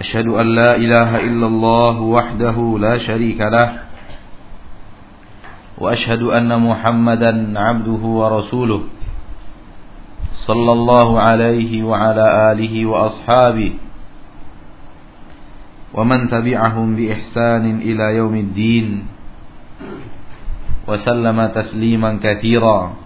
أشهد أن لا إله إلا الله وحده لا شريك له وأشهد أن محمدا عبده ورسوله صلى الله عليه وعلى آله وأصحابه ومن تبعهم بإحسان إلى يوم الدين وسلم تسليما كثيرا.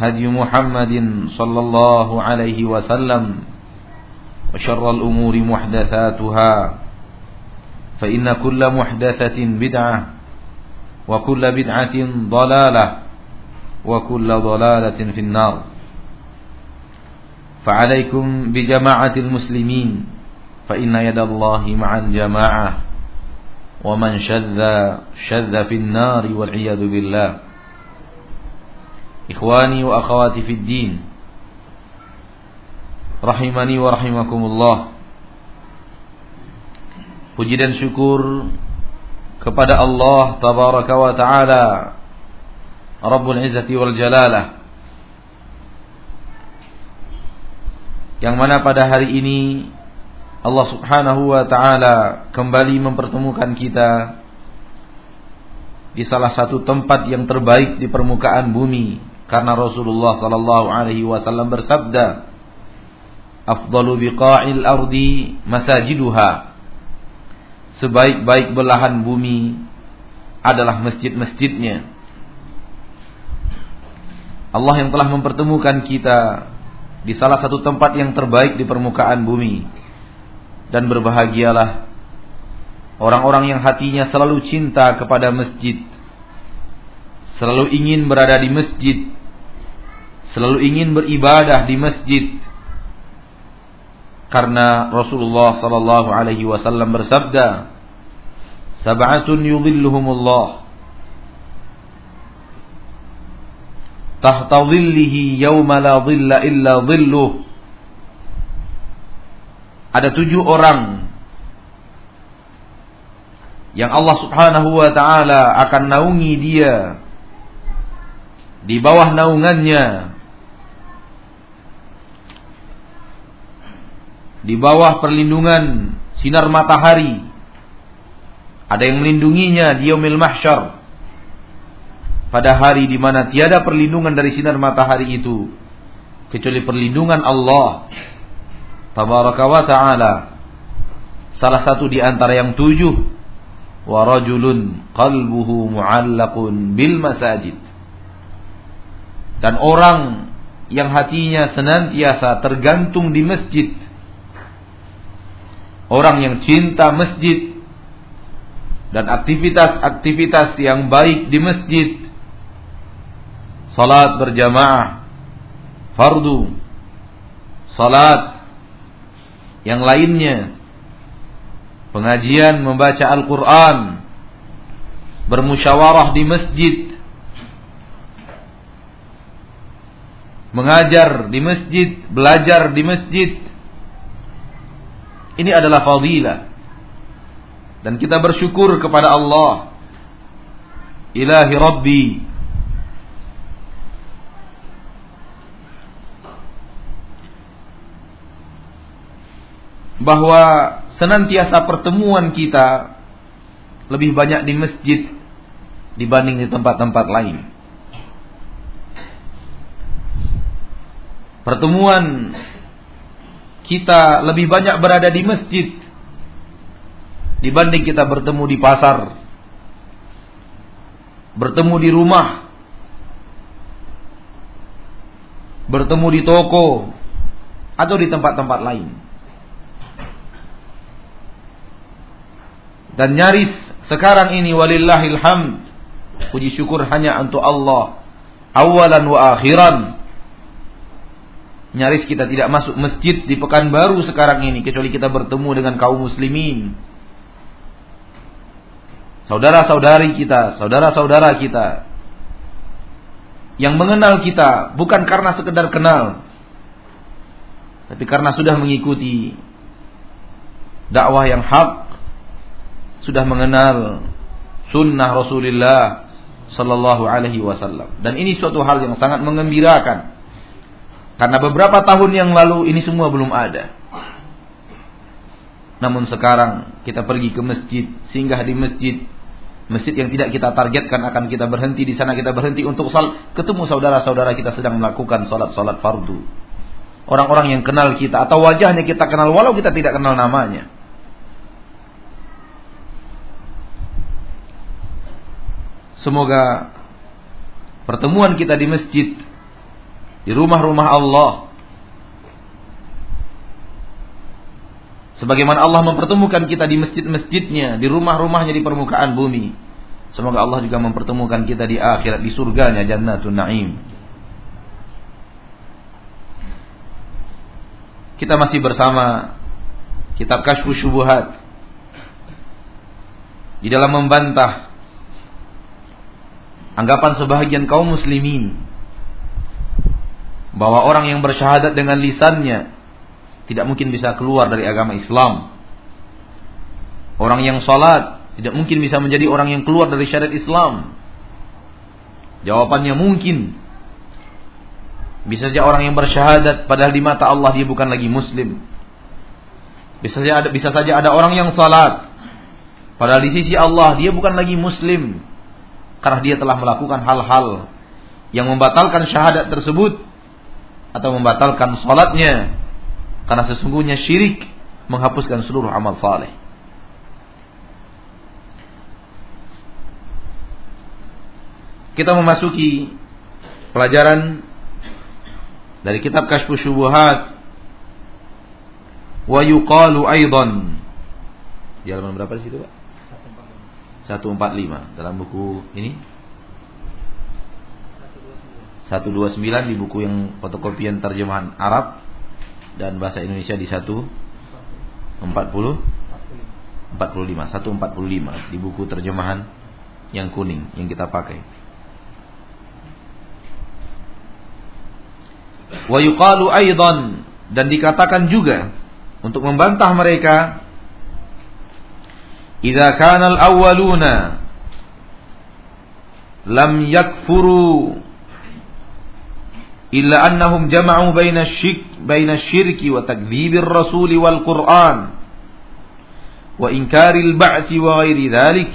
هدي محمد صلى الله عليه وسلم وشر الأمور محدثاتها فإن كل محدثة بدعة وكل بدعة ضلالة وكل ضلالة في النار. فعليكم بجماعة المسلمين فإن يد الله مع الجماعة ومن شذ شذ في النار والعياذ بالله. Ikhwani wa akhwati fid din. Rahimani wa rahimakumullah. Puji dan syukur kepada Allah tabaraka wa taala Rabbul Izzati wal Jalalah Yang mana pada hari ini Allah Subhanahu wa taala kembali mempertemukan kita di salah satu tempat yang terbaik di permukaan bumi karena Rasulullah sallallahu alaihi wasallam bersabda, "Afdalu biqa'il ardi masajiduha." Sebaik-baik belahan bumi adalah masjid-masjidnya. Allah yang telah mempertemukan kita di salah satu tempat yang terbaik di permukaan bumi. Dan berbahagialah orang-orang yang hatinya selalu cinta kepada masjid. Selalu ingin berada di masjid. Selalu ingin beribadah di masjid. Karena Rasulullah sallallahu alaihi wasallam bersabda sab'atun yudhilluhumullah. Tahta dhillihi yawma la dhilla illa dhilluh. Ada tujuh orang yang Allah subhanahu wa ta'ala akan naungi dia di bawah naungannya di bawah perlindungan sinar matahari. Ada yang melindunginya di yaumil mahsyar. Pada hari di mana tiada perlindungan dari sinar matahari itu kecuali perlindungan Allah tabaraka wa taala. Salah satu di antara yang tujuh wa rajulun qalbuhu mu'allaqun bil masajid. Dan orang yang hatinya senantiasa tergantung di masjid. Orang yang cinta masjid dan aktivitas-aktivitas yang baik di masjid. Salat berjamaah fardu. Salat yang lainnya. Pengajian membaca Al-Qur'an. Bermusyawarah di masjid mengajar di masjid belajar di masjid Ini adalah fadilah. Dan kita bersyukur kepada Allah. Ilahi Rabbi. Bahwa senantiasa pertemuan kita lebih banyak di masjid dibanding di tempat-tempat lain. Pertemuan kita lebih banyak berada di masjid dibanding kita bertemu di pasar, bertemu di rumah, bertemu di toko, atau di tempat-tempat lain. Dan nyaris sekarang ini walillahil hamd puji syukur hanya untuk Allah awalan wa akhiran Nyaris kita tidak masuk masjid di Pekanbaru sekarang ini kecuali kita bertemu dengan kaum muslimin. Saudara-saudari kita, saudara-saudara kita yang mengenal kita bukan karena sekedar kenal tapi karena sudah mengikuti dakwah yang hak, sudah mengenal sunnah Rasulullah sallallahu alaihi wasallam. Dan ini suatu hal yang sangat mengembirakan. Karena beberapa tahun yang lalu ini semua belum ada. Namun sekarang kita pergi ke masjid, singgah di masjid, masjid yang tidak kita targetkan akan kita berhenti di sana kita berhenti untuk sal ketemu saudara-saudara kita sedang melakukan salat-salat fardu. Orang-orang yang kenal kita atau wajahnya kita kenal walau kita tidak kenal namanya. Semoga pertemuan kita di masjid di rumah-rumah Allah. Sebagaimana Allah mempertemukan kita di masjid-masjidnya, di rumah-rumahnya di permukaan bumi. Semoga Allah juga mempertemukan kita di akhirat di surganya Jannatun Naim. Kita masih bersama kitab Kashfu Syubuhat di dalam membantah anggapan sebahagian kaum muslimin bahwa orang yang bersyahadat dengan lisannya tidak mungkin bisa keluar dari agama Islam. Orang yang salat tidak mungkin bisa menjadi orang yang keluar dari syariat Islam. Jawabannya mungkin. Bisa saja orang yang bersyahadat padahal di mata Allah dia bukan lagi muslim. Bisa saja ada bisa saja ada orang yang salat padahal di sisi Allah dia bukan lagi muslim karena dia telah melakukan hal-hal yang membatalkan syahadat tersebut atau membatalkan salatnya karena sesungguhnya syirik menghapuskan seluruh amal saleh. Kita memasuki pelajaran dari kitab Kashfu Syubuhat wa yuqalu aidan. Di halaman berapa di situ, Pak? 145 dalam buku ini 129 di buku yang fotokopian terjemahan Arab dan bahasa Indonesia di 140 45 145 di buku terjemahan yang kuning yang kita pakai. Wa yuqalu aidan dan dikatakan juga untuk membantah mereka idza kana al-awwaluna lam yakfuru illa annahum jama'u baina syirk baina syirki wa takdzibir rasul wal Qur'an wa inkaril ba'ti wa ghairi dhalik.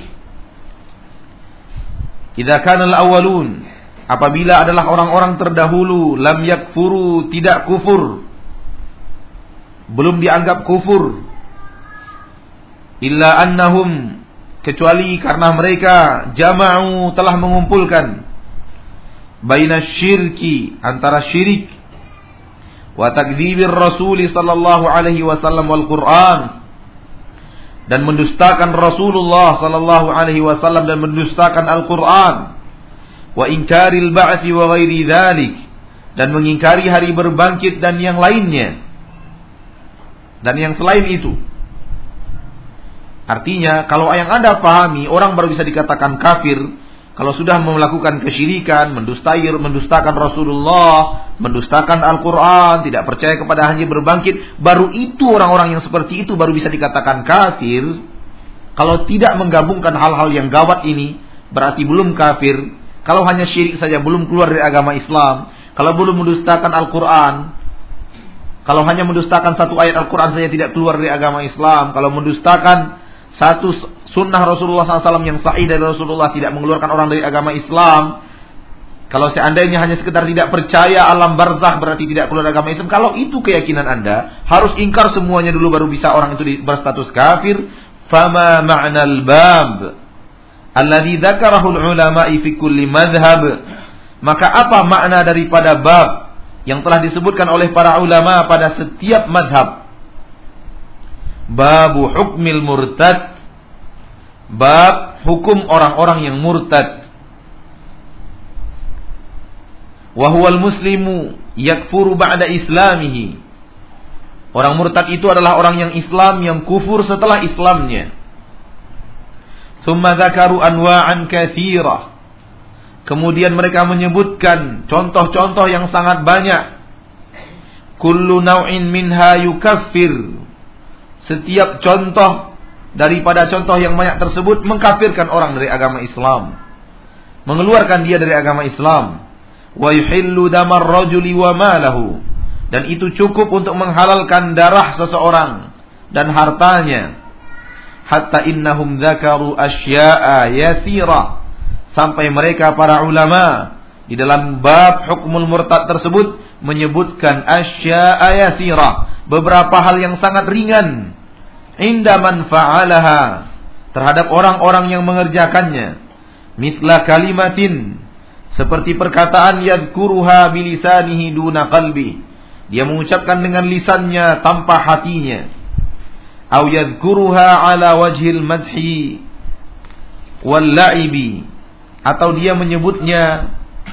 Idza kana al-awwalun apabila adalah orang-orang terdahulu lam yakfuru tidak kufur belum dianggap kufur illa annahum kecuali karena mereka jama'u telah mengumpulkan baina syirki antara syirik wa takdzibir Rasul sallallahu alaihi wasallam wal Quran dan mendustakan Rasulullah sallallahu alaihi wasallam dan mendustakan Al-Qur'an wa inkaril ba'tsi wa ghairi dzalik dan mengingkari hari berbangkit dan yang lainnya dan yang selain itu. Artinya kalau yang Anda pahami orang baru bisa dikatakan kafir Kalau sudah melakukan kesyirikan, mendustai, mendustakan Rasulullah, mendustakan Al-Quran, tidak percaya kepada hanya berbangkit, baru itu orang-orang yang seperti itu baru bisa dikatakan kafir. Kalau tidak menggabungkan hal-hal yang gawat ini, berarti belum kafir. Kalau hanya syirik saja belum keluar dari agama Islam. Kalau belum mendustakan Al-Quran, kalau hanya mendustakan satu ayat Al-Quran saja tidak keluar dari agama Islam. Kalau mendustakan satu sunnah Rasulullah SAW yang sahih dari Rasulullah tidak mengeluarkan orang dari agama Islam. Kalau seandainya hanya sekedar tidak percaya alam barzah berarti tidak keluar agama Islam. Kalau itu keyakinan Anda, harus ingkar semuanya dulu baru bisa orang itu berstatus kafir. Fama ma'nal bab alladhi dzakarahu ulama'i fi kulli madhhab. Maka apa makna daripada bab yang telah disebutkan oleh para ulama pada setiap madhab? Babu hukmil murtad Bab hukum orang-orang yang murtad Wahuwal muslimu yakfuru ba'da islamihi Orang murtad itu adalah orang yang Islam yang kufur setelah Islamnya. Thumma dzakaru anwa'an. Kemudian mereka menyebutkan contoh-contoh yang sangat banyak. Kullu naw'in minha yukaffir setiap contoh daripada contoh yang banyak tersebut mengkafirkan orang dari agama Islam. Mengeluarkan dia dari agama Islam. Wa yuhillu damar rajuli wa malahu. Dan itu cukup untuk menghalalkan darah seseorang dan hartanya. Hatta innahum dzakaru asya'a yasira. Sampai mereka para ulama di dalam bab hukmul murtad tersebut menyebutkan asya'a yasira beberapa hal yang sangat ringan inda man fa'alaha. Terhadap orang-orang yang mengerjakannya. Mitla kalimatin. Seperti perkataan yadkuruha bilisanihi duna qalbi. Dia mengucapkan dengan lisannya tanpa hatinya. Au yadkuruha ala wajhil madhi wal la'ibi. Atau dia menyebutnya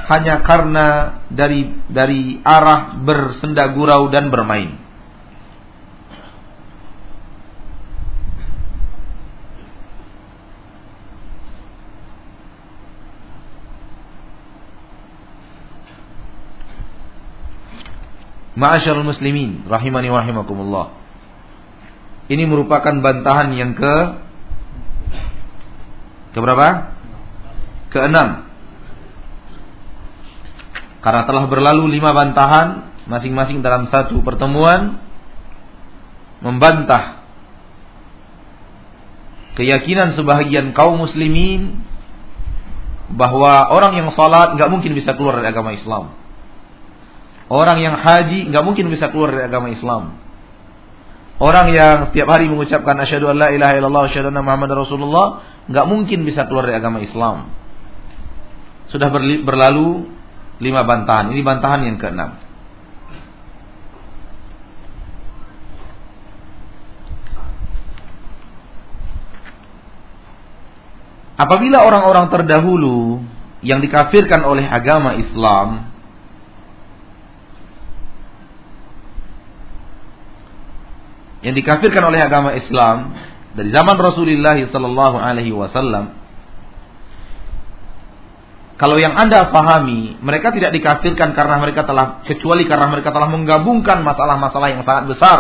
hanya karena dari dari arah bersenda gurau dan bermain. Ma'asyarul muslimin rahimani wa rahimakumullah. Ini merupakan bantahan yang ke ke berapa? Keenam. Karena telah berlalu lima bantahan masing-masing dalam satu pertemuan membantah keyakinan sebahagian kaum muslimin bahwa orang yang salat nggak mungkin bisa keluar dari agama Islam. Orang yang haji nggak mungkin bisa keluar dari agama Islam. Orang yang setiap hari mengucapkan asyhadu an la ilaha illallah asyhadu anna muhammadar rasulullah nggak mungkin bisa keluar dari agama Islam. Sudah berlalu lima bantahan. Ini bantahan yang keenam. Apabila orang-orang terdahulu yang dikafirkan oleh agama Islam yang dikafirkan oleh agama Islam dari zaman Rasulullah sallallahu alaihi wasallam kalau yang Anda pahami, mereka tidak dikafirkan karena mereka telah kecuali karena mereka telah menggabungkan masalah-masalah yang sangat besar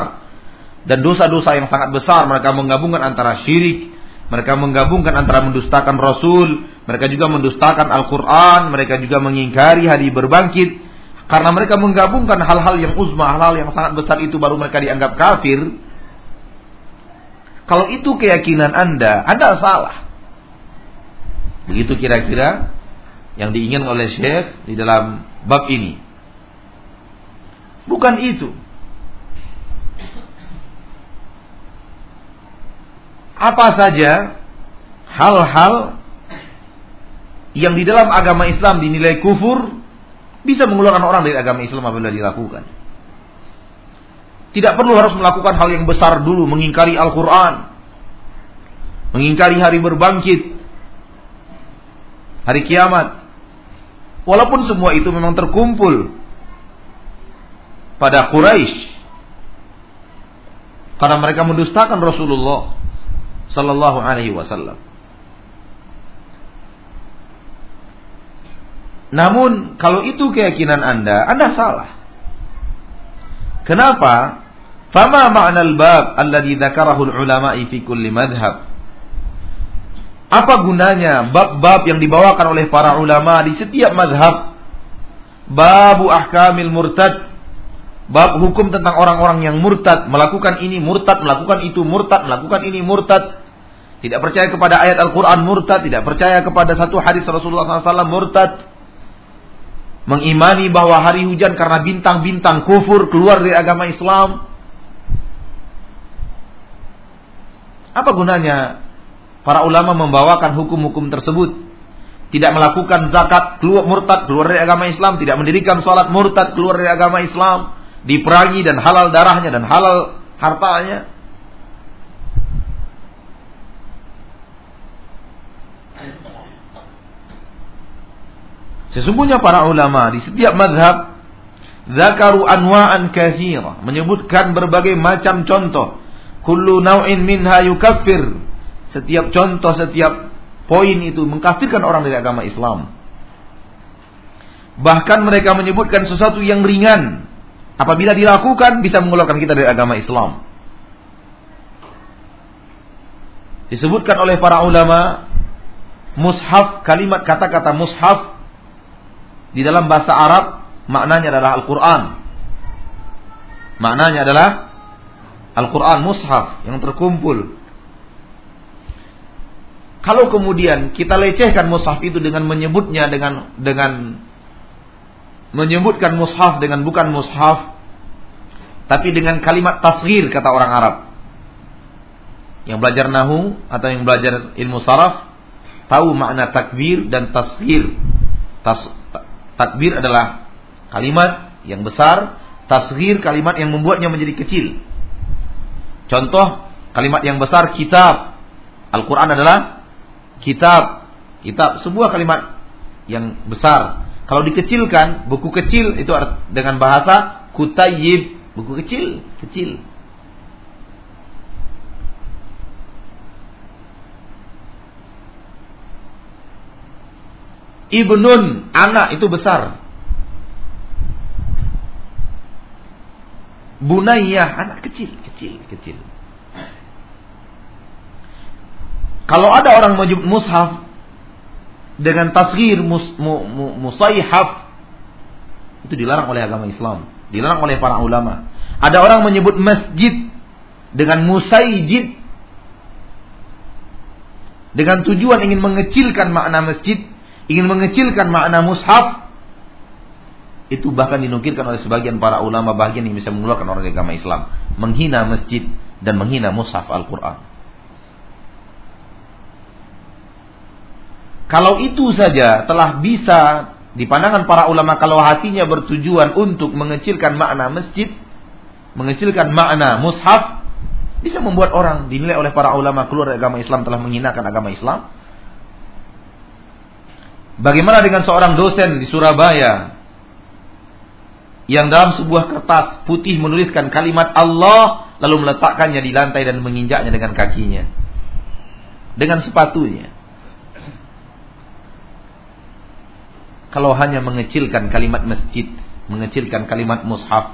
dan dosa-dosa yang sangat besar. Mereka menggabungkan antara syirik, mereka menggabungkan antara mendustakan Rasul, mereka juga mendustakan Al-Quran, mereka juga mengingkari hari berbangkit. Karena mereka menggabungkan hal-hal yang uzma, hal-hal yang sangat besar itu baru mereka dianggap kafir. Kalau itu keyakinan Anda, Anda salah. Begitu kira-kira yang diinginkan oleh Syekh di dalam bab ini. Bukan itu. Apa saja hal-hal yang di dalam agama Islam dinilai kufur bisa mengeluarkan orang dari agama Islam apabila dilakukan. Tidak perlu harus melakukan hal yang besar dulu, mengingkari Al-Quran, mengingkari hari berbangkit, hari kiamat. Walaupun semua itu memang terkumpul pada Quraisy karena mereka mendustakan Rasulullah sallallahu alaihi wasallam. Namun kalau itu keyakinan Anda, Anda salah. Kenapa? Fama ma'na al-bab alladhi dzakarahu al-ulama'i fi kulli madhhab. Apa gunanya bab-bab yang dibawakan oleh para ulama di setiap madhab? Babu ahkamil murtad. Bab hukum tentang orang-orang yang murtad, melakukan ini murtad, melakukan itu murtad, melakukan ini murtad. Tidak percaya kepada ayat Al-Quran murtad, tidak percaya kepada satu hadis Rasulullah SAW murtad. Mengimani bahwa hari hujan karena bintang-bintang kufur keluar dari agama Islam. Apa gunanya para ulama membawakan hukum-hukum tersebut? Tidak melakukan zakat, keluar murtad, keluar dari agama Islam, tidak mendirikan sholat murtad, keluar dari agama Islam, diperangi dan halal darahnya dan halal hartanya. Sesungguhnya para ulama di setiap madhab Zakaru anwa'an kathira Menyebutkan berbagai macam contoh Kullu naw'in minha yukaffir. Setiap contoh, setiap poin itu mengkafirkan orang dari agama Islam. Bahkan mereka menyebutkan sesuatu yang ringan. Apabila dilakukan bisa mengeluarkan kita dari agama Islam. Disebutkan oleh para ulama mushaf kalimat kata-kata mushaf di dalam bahasa Arab maknanya adalah Al-Qur'an. Maknanya adalah Al-Quran mushaf yang terkumpul. Kalau kemudian kita lecehkan mushaf itu dengan menyebutnya dengan dengan menyebutkan mushaf dengan bukan mushaf, tapi dengan kalimat tasghir kata orang Arab. Yang belajar nahu atau yang belajar ilmu saraf tahu makna takbir dan tasghir. Tas, takbir adalah kalimat yang besar, tasghir kalimat yang membuatnya menjadi kecil. Contoh kalimat yang besar kitab. Al-Quran adalah kitab. Kitab sebuah kalimat yang besar. Kalau dikecilkan, buku kecil itu dengan bahasa kutayib. Buku kecil, kecil. Ibnun, anak itu besar. Bunayyah, anak kecil, kecil, kecil. Kalau ada orang menyebut mushaf dengan tasghir mus, mu, mu, musayhaf itu dilarang oleh agama Islam, dilarang oleh para ulama. Ada orang menyebut masjid dengan musayjid dengan tujuan ingin mengecilkan makna masjid, ingin mengecilkan makna mushaf, itu bahkan dinukilkan oleh sebagian para ulama bagian yang bisa mengeluarkan orang agama Islam. Menghina masjid dan menghina mushaf Al-Quran. Kalau itu saja telah bisa di pandangan para ulama kalau hatinya bertujuan untuk mengecilkan makna masjid, mengecilkan makna mushaf, bisa membuat orang dinilai oleh para ulama keluar agama Islam telah menghinakan agama Islam. Bagaimana dengan seorang dosen di Surabaya yang dalam sebuah kertas putih menuliskan kalimat Allah lalu meletakkannya di lantai dan menginjaknya dengan kakinya dengan sepatunya. Kalau hanya mengecilkan kalimat masjid, mengecilkan kalimat mushaf,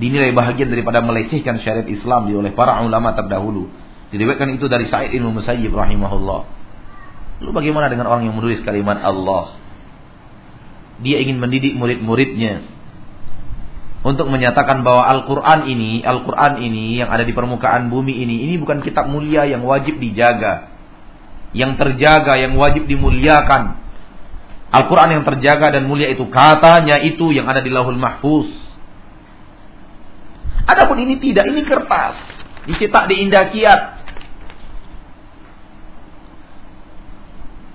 dinilai bahagian daripada melecehkan syariat Islam oleh para ulama terdahulu. Diriwayatkan itu dari Sa'id bin Musayyib rahimahullah. Lalu bagaimana dengan orang yang menulis kalimat Allah? Dia ingin mendidik murid-muridnya untuk menyatakan bahwa Al-Quran ini, Al-Quran ini yang ada di permukaan bumi ini, ini bukan kitab mulia yang wajib dijaga. Yang terjaga, yang wajib dimuliakan. Al-Quran yang terjaga dan mulia itu katanya itu yang ada di lahul mahfuz. Adapun ini tidak, ini kertas. Dicetak di indah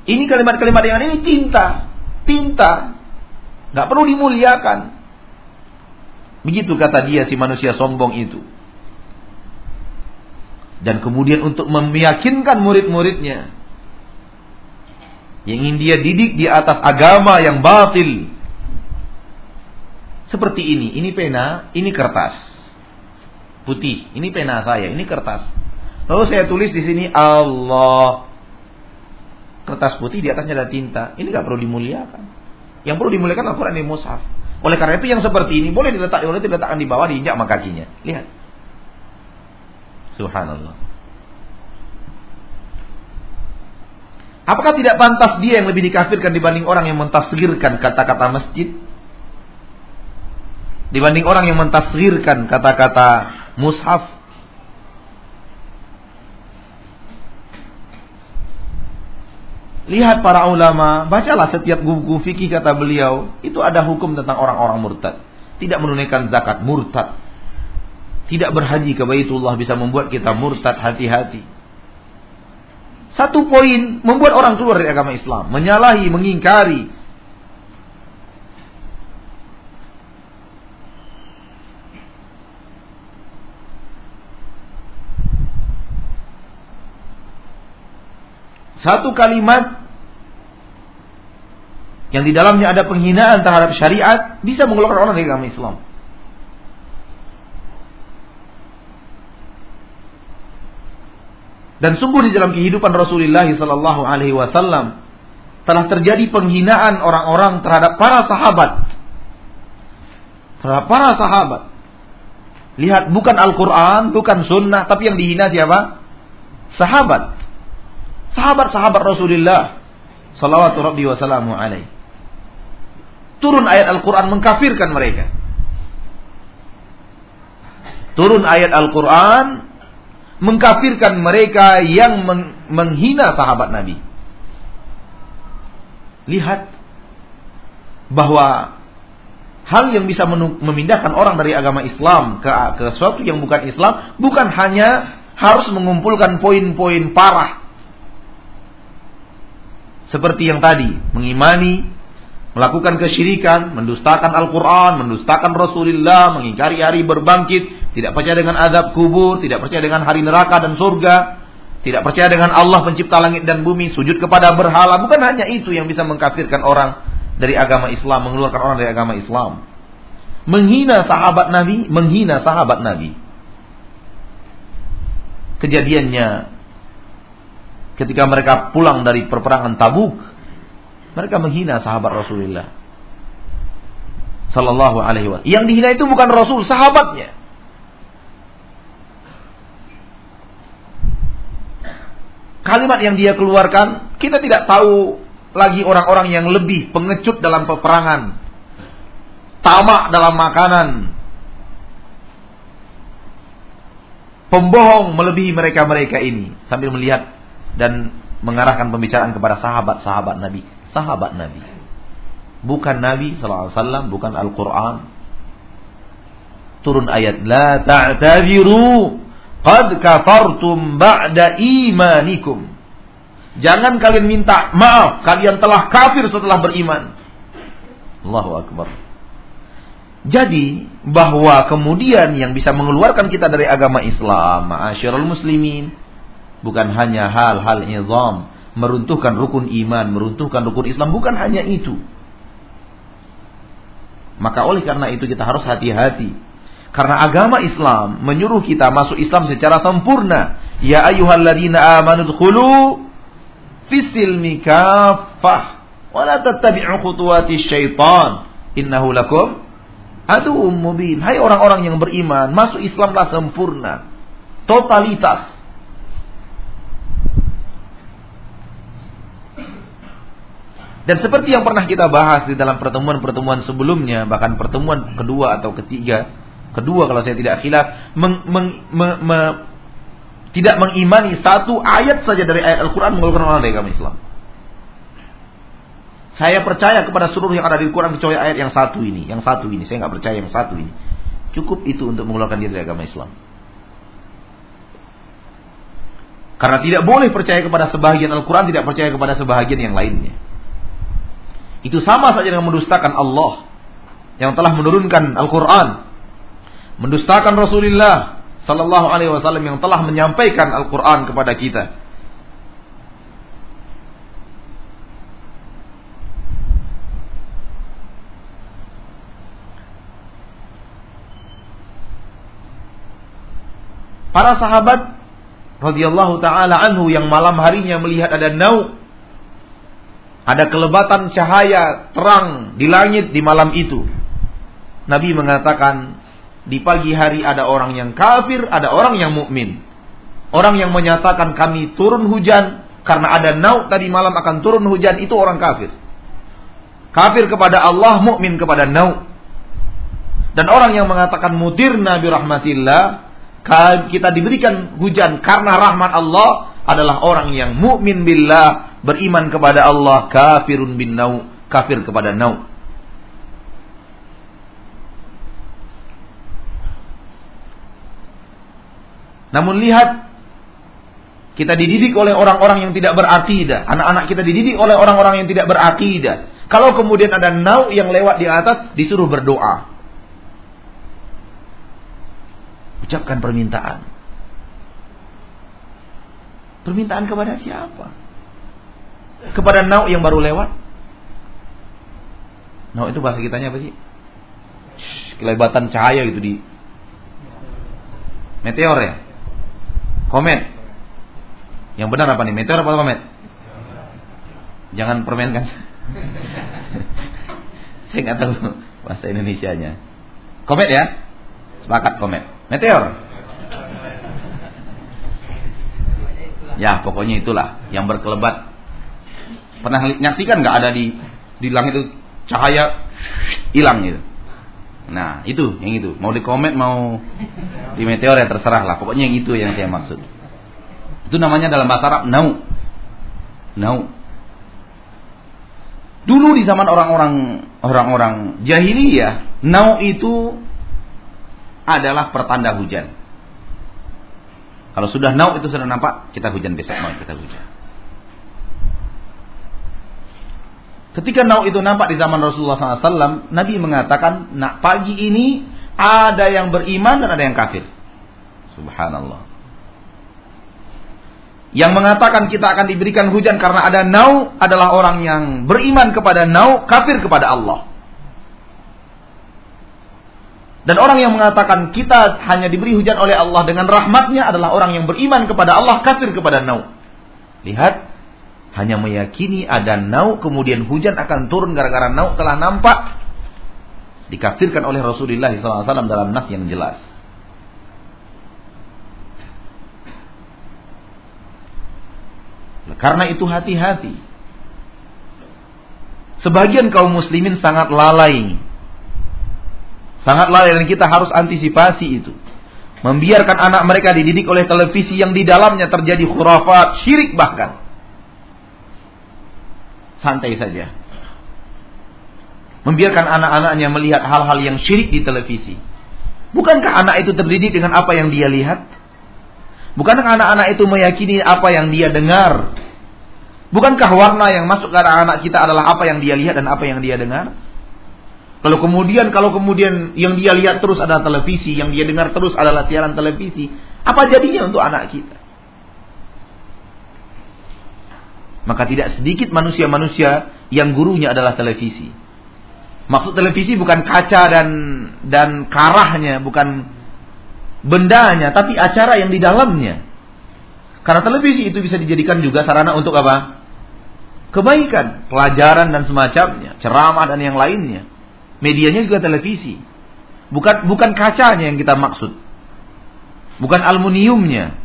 Ini kalimat-kalimat yang ini tinta. Tinta. Gak perlu dimuliakan. Begitu kata dia si manusia sombong itu. Dan kemudian untuk meyakinkan murid-muridnya. Yang ingin dia didik di atas agama yang batil. Seperti ini. Ini pena, ini kertas. Putih. Ini pena saya, ini kertas. Lalu saya tulis di sini Allah. Kertas putih di atasnya ada tinta. Ini gak perlu dimuliakan. Yang perlu dimuliakan Al-Quran dan mushaf. Oleh karena itu yang seperti ini boleh diletak, boleh diletakkan di bawah, diinjak sama kakinya. Lihat. Subhanallah. Apakah tidak pantas dia yang lebih dikafirkan dibanding orang yang mentasgirkan kata-kata masjid? Dibanding orang yang mentasgirkan kata-kata mushaf? Lihat para ulama, bacalah setiap buku fikih kata beliau, itu ada hukum tentang orang-orang murtad. Tidak menunaikan zakat, murtad. Tidak berhaji ke Baitullah bisa membuat kita murtad hati-hati. Satu poin membuat orang keluar dari agama Islam, menyalahi, mengingkari. Satu kalimat yang di dalamnya ada penghinaan terhadap syariat bisa mengeluarkan orang dari agama Islam. Dan sungguh di dalam kehidupan Rasulullah sallallahu alaihi wasallam telah terjadi penghinaan orang-orang terhadap para sahabat. Terhadap para sahabat. Lihat bukan Al-Qur'an, bukan sunnah, tapi yang dihina siapa? Sahabat. Sahabat-sahabat Rasulullah sallallahu alaihi wasallam turun ayat Al-Quran mengkafirkan mereka. Turun ayat Al-Quran mengkafirkan mereka yang menghina sahabat Nabi. Lihat bahwa hal yang bisa memindahkan orang dari agama Islam ke, ke sesuatu yang bukan Islam bukan hanya harus mengumpulkan poin-poin parah seperti yang tadi mengimani melakukan kesyirikan, mendustakan Al-Quran, mendustakan Rasulullah, mengingkari hari berbangkit, tidak percaya dengan azab kubur, tidak percaya dengan hari neraka dan surga, tidak percaya dengan Allah pencipta langit dan bumi, sujud kepada berhala. Bukan hanya itu yang bisa mengkafirkan orang dari agama Islam, mengeluarkan orang dari agama Islam. Menghina sahabat Nabi, menghina sahabat Nabi. Kejadiannya ketika mereka pulang dari perperangan Tabuk, mereka menghina sahabat Rasulullah. Sallallahu alaihi wasallam. Yang dihina itu bukan Rasul, sahabatnya. Kalimat yang dia keluarkan, kita tidak tahu lagi orang-orang yang lebih pengecut dalam peperangan. Tamak dalam makanan. Pembohong melebihi mereka-mereka ini. Sambil melihat dan mengarahkan pembicaraan kepada sahabat-sahabat Nabi sahabat Nabi. Bukan Nabi SAW, bukan Al-Quran. Turun ayat, La ta'tadiru qad kafartum ba'da imanikum. Jangan kalian minta maaf, kalian telah kafir setelah beriman. Allahu Akbar. Jadi bahwa kemudian yang bisa mengeluarkan kita dari agama Islam, ma'asyiral muslimin, bukan hanya hal-hal izam, meruntuhkan rukun iman, meruntuhkan rukun Islam bukan hanya itu. Maka oleh karena itu kita harus hati-hati. Karena agama Islam menyuruh kita masuk Islam secara sempurna. Ya ayyuhalladzina amanu dkhulu fisilmi kaffah wa la tattabi'u khutuwati syaitan innahu lakum aduwwum mubin. Hai orang-orang yang beriman, masuk Islamlah sempurna. Totalitas Dan seperti yang pernah kita bahas di dalam pertemuan-pertemuan sebelumnya, bahkan pertemuan kedua atau ketiga, kedua kalau saya tidak khilaf, meng, meng, me, me, tidak mengimani satu ayat saja dari ayat Al-Quran mengeluarkan orang dari agama Islam. Saya percaya kepada seluruh yang ada di Al-Quran kecuali ayat yang satu ini, yang satu ini. Saya nggak percaya yang satu ini. Cukup itu untuk mengeluarkan dia dari agama Islam. Karena tidak boleh percaya kepada sebahagian Al-Quran, tidak percaya kepada sebahagian yang lainnya. Itu sama saja dengan mendustakan Allah yang telah menurunkan Al-Quran. Mendustakan Rasulullah Sallallahu Alaihi Wasallam yang telah menyampaikan Al-Quran kepada kita. Para sahabat radhiyallahu taala anhu yang malam harinya melihat ada nau Ada kelebatan cahaya terang di langit di malam itu. Nabi mengatakan di pagi hari ada orang yang kafir, ada orang yang mukmin. Orang yang menyatakan kami turun hujan karena ada nauk tadi malam akan turun hujan itu orang kafir. Kafir kepada Allah, mukmin kepada nauk. Dan orang yang mengatakan mudir Nabi rahmatillah, kita diberikan hujan karena rahmat Allah adalah orang yang mukmin billah, beriman kepada Allah, kafirun bin nau, kafir kepada nau. Namun lihat kita dididik oleh orang-orang yang tidak berakidah. Anak-anak kita dididik oleh orang-orang yang tidak berakidah. Kalau kemudian ada nau yang lewat di atas, disuruh berdoa. Ucapkan permintaan. Permintaan kepada siapa? Kepada nau yang baru lewat? Nau itu bahasa kitanya apa sih? kelebatan cahaya gitu di meteor ya? Komet. Yang benar apa nih? Meteor apa komet? Jangan permainkan. Saya nggak tahu bahasa Indonesia-nya. Komet ya? Sepakat komet. Meteor. Ya pokoknya itulah yang berkelebat. Pernah nyaksikan nggak ada di di langit itu cahaya hilang gitu. Nah itu yang itu. Mau di komet mau di meteor ya terserah lah. Pokoknya yang itu yang saya maksud. Itu namanya dalam bahasa Arab nau. Nau. Dulu di zaman orang-orang orang-orang jahiliyah, nau itu adalah pertanda hujan. Kalau sudah nau itu sudah nampak, kita hujan besok mau kita hujan. Ketika nau itu nampak di zaman Rasulullah SAW, Nabi mengatakan, nak pagi ini ada yang beriman dan ada yang kafir. Subhanallah. Yang mengatakan kita akan diberikan hujan karena ada nau adalah orang yang beriman kepada nau, kafir kepada Allah. Dan orang yang mengatakan kita hanya diberi hujan oleh Allah dengan rahmatnya adalah orang yang beriman kepada Allah, kafir kepada nau. Lihat, hanya meyakini ada nau, kemudian hujan akan turun gara-gara nau telah nampak. Dikafirkan oleh Rasulullah SAW dalam nas yang jelas. Karena itu hati-hati. Sebagian kaum muslimin sangat lalai Sangat lalai dan kita harus antisipasi itu. Membiarkan anak mereka dididik oleh televisi yang di dalamnya terjadi khurafat, syirik bahkan. Santai saja. Membiarkan anak-anaknya melihat hal-hal yang syirik di televisi. Bukankah anak itu terdidik dengan apa yang dia lihat? Bukankah anak-anak itu meyakini apa yang dia dengar? Bukankah warna yang masuk ke anak-anak kita adalah apa yang dia lihat dan apa yang dia dengar? Kalau kemudian kalau kemudian yang dia lihat terus adalah televisi, yang dia dengar terus adalah siaran televisi, apa jadinya untuk anak kita? Maka tidak sedikit manusia-manusia yang gurunya adalah televisi. Maksud televisi bukan kaca dan dan karahnya, bukan bendanya, tapi acara yang di dalamnya. Karena televisi itu bisa dijadikan juga sarana untuk apa? Kebaikan, pelajaran dan semacamnya, ceramah dan yang lainnya. Medianya juga televisi. Bukan bukan kacanya yang kita maksud. Bukan aluminiumnya.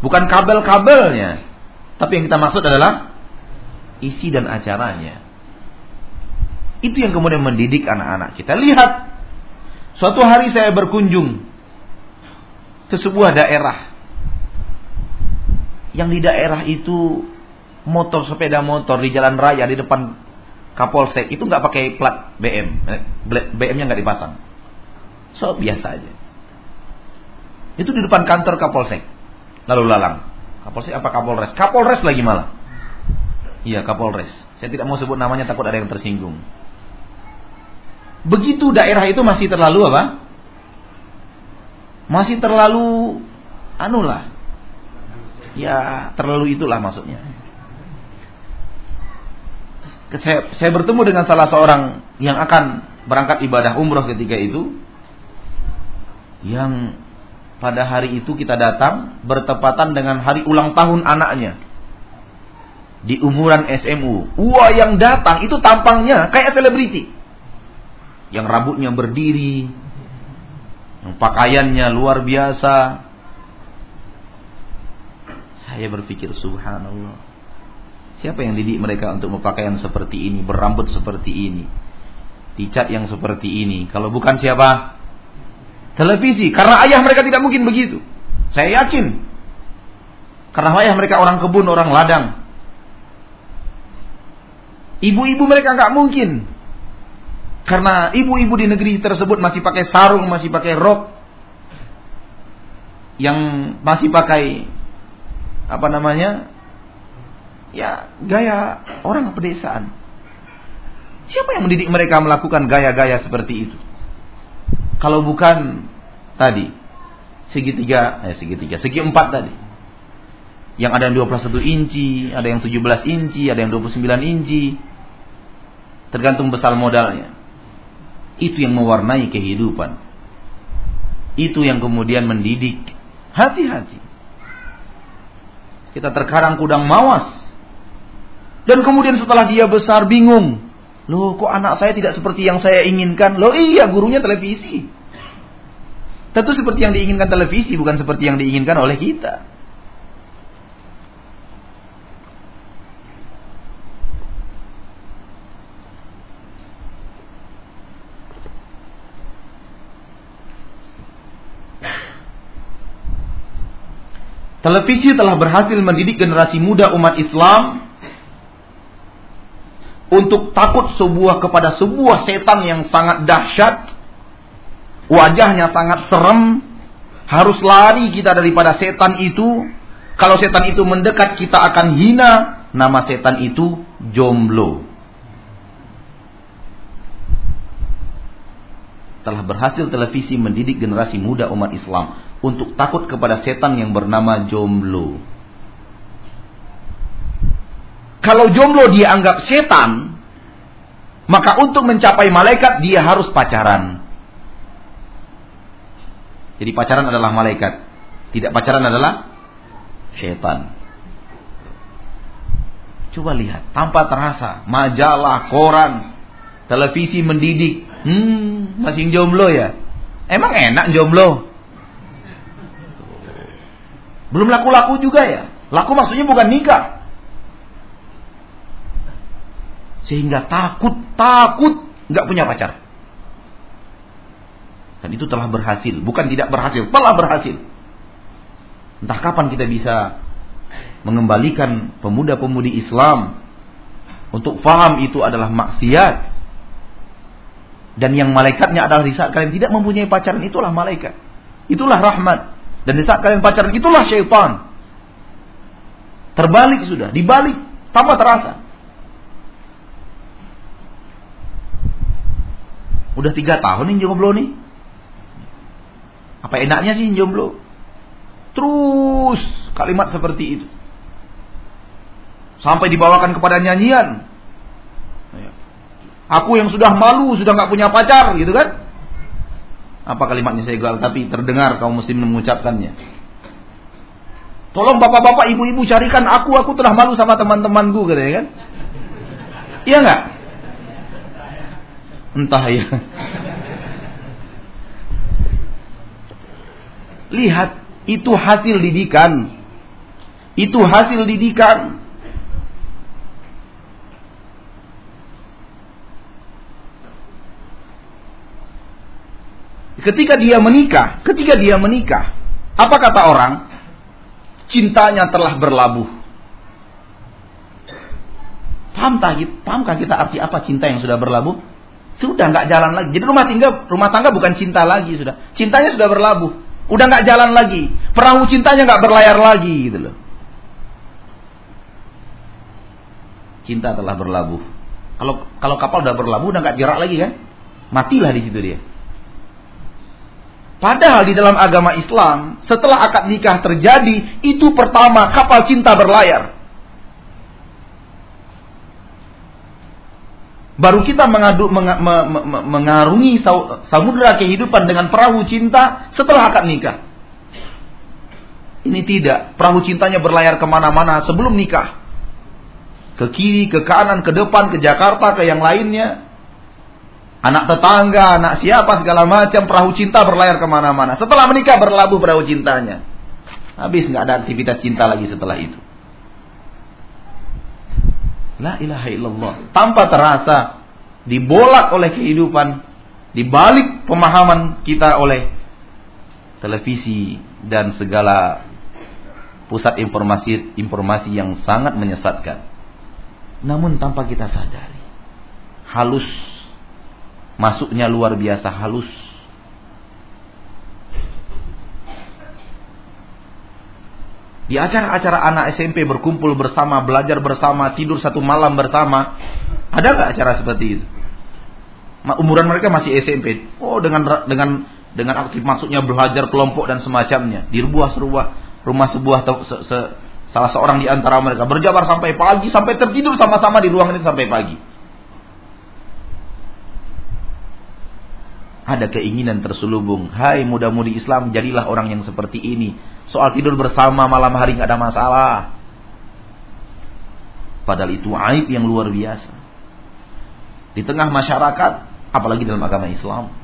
Bukan kabel-kabelnya. Tapi yang kita maksud adalah isi dan acaranya. Itu yang kemudian mendidik anak-anak kita. Lihat, suatu hari saya berkunjung ke sebuah daerah. Yang di daerah itu motor sepeda motor di jalan raya di depan Kapolsek itu nggak pakai plat BM, eh, BM-nya nggak dipasang. So biasa aja. Itu di depan kantor Kapolsek. Lalu lalang. Kapolsek apa Kapolres? Kapolres lagi malah. Iya Kapolres. Saya tidak mau sebut namanya takut ada yang tersinggung. Begitu daerah itu masih terlalu apa? Masih terlalu anulah. Ya terlalu itulah maksudnya saya, saya bertemu dengan salah seorang yang akan berangkat ibadah umroh ketika itu yang pada hari itu kita datang bertepatan dengan hari ulang tahun anaknya. di umuran SMU. Wah yang datang itu tampangnya kayak selebriti. Yang rambutnya berdiri, yang pakaiannya luar biasa. Saya berpikir subhanallah. Siapa yang didik mereka untuk berpakaian seperti ini, berambut seperti ini, dicat yang seperti ini? Kalau bukan siapa? Televisi. Karena ayah mereka tidak mungkin begitu. Saya yakin. Karena ayah mereka orang kebun, orang ladang. Ibu-ibu mereka nggak mungkin. Karena ibu-ibu di negeri tersebut masih pakai sarung, masih pakai rok. Yang masih pakai apa namanya? Ya, gaya orang pedesaan. Siapa yang mendidik mereka melakukan gaya-gaya seperti itu? Kalau bukan tadi segitiga, eh segitiga, segi empat tadi. Yang ada yang 21 inci, ada yang 17 inci, ada yang 29 inci. Tergantung besar modalnya. Itu yang mewarnai kehidupan. Itu yang kemudian mendidik. Hati-hati. Kita terkadang kudang mawas. Dan kemudian setelah dia besar bingung. Loh kok anak saya tidak seperti yang saya inginkan? Loh iya gurunya televisi. Tentu seperti yang diinginkan televisi bukan seperti yang diinginkan oleh kita. Televisi telah berhasil mendidik generasi muda umat Islam untuk takut sebuah kepada sebuah setan yang sangat dahsyat, wajahnya sangat serem, harus lari kita daripada setan itu. Kalau setan itu mendekat kita akan hina, nama setan itu jomblo. Telah berhasil televisi mendidik generasi muda umat Islam untuk takut kepada setan yang bernama jomblo. Kalau jomblo dia anggap setan, maka untuk mencapai malaikat dia harus pacaran. Jadi pacaran adalah malaikat, tidak pacaran adalah setan. Coba lihat, tanpa terasa, majalah, koran, televisi mendidik. Hmm, masih jomblo ya? Emang enak jomblo? Belum laku-laku juga ya. Laku maksudnya bukan nikah. Sehingga takut, takut nggak punya pacar. Dan itu telah berhasil, bukan tidak berhasil, telah berhasil. Entah kapan kita bisa mengembalikan pemuda-pemudi Islam untuk faham itu adalah maksiat. Dan yang malaikatnya adalah di saat kalian tidak mempunyai pacaran itulah malaikat. Itulah rahmat. Dan di saat kalian pacaran itulah syaitan. Terbalik sudah, dibalik tanpa terasa. Udah tiga tahun ini jomblo nih. Apa enaknya sih jomblo? Terus kalimat seperti itu. Sampai dibawakan kepada nyanyian. Aku yang sudah malu, sudah nggak punya pacar, gitu kan? Apa kalimatnya saya gagal tapi terdengar kaum muslim mengucapkannya. Tolong bapak-bapak, ibu-ibu carikan aku, aku telah malu sama teman-temanku katanya kan. Iya nggak? Entah ya. Lihat, itu hasil didikan. Itu hasil didikan. Ketika dia menikah, ketika dia menikah, apa kata orang? Cintanya telah berlabuh. Pahamkah, pahamkah kita arti apa cinta yang sudah berlabuh? Sudah nggak jalan lagi. Jadi rumah tangga, rumah tangga bukan cinta lagi sudah. Cintanya sudah berlabuh. Udah nggak jalan lagi. Perahu cintanya nggak berlayar lagi gitu loh. Cinta telah berlabuh. Kalau kalau kapal udah berlabuh udah nggak jerak lagi kan? Matilah di situ dia. Padahal di dalam agama Islam, setelah akad nikah terjadi, itu pertama kapal cinta berlayar. Baru kita mengadu, meng, me, me, mengarungi samudera kehidupan dengan perahu cinta setelah akad nikah. Ini tidak. Perahu cintanya berlayar ke mana-mana sebelum nikah. Ke kiri, ke kanan, ke depan, ke Jakarta, ke yang lainnya. Anak tetangga, anak siapa, segala macam. Perahu cinta berlayar ke mana-mana. Setelah menikah berlabuh perahu cintanya. Habis nggak ada aktivitas cinta lagi setelah itu. La ilaha illallah. Tanpa terasa dibolak oleh kehidupan, dibalik pemahaman kita oleh televisi dan segala pusat informasi informasi yang sangat menyesatkan. Namun tanpa kita sadari, halus masuknya luar biasa halus. Di acara-acara anak SMP berkumpul bersama, belajar bersama, tidur satu malam bersama, ada nggak acara seperti itu? Umuran mereka masih SMP. Oh, dengan dengan dengan aktif masuknya belajar kelompok dan semacamnya di sebuah sebuah rumah sebuah se, se, salah seorang di antara mereka berjabar sampai pagi sampai tertidur sama-sama di ruangan itu sampai pagi. Ada keinginan terselubung, hai muda-mudi Islam, jadilah orang yang seperti ini. Soal tidur bersama malam hari nggak ada masalah. Padahal itu aib yang luar biasa. Di tengah masyarakat, apalagi dalam agama Islam.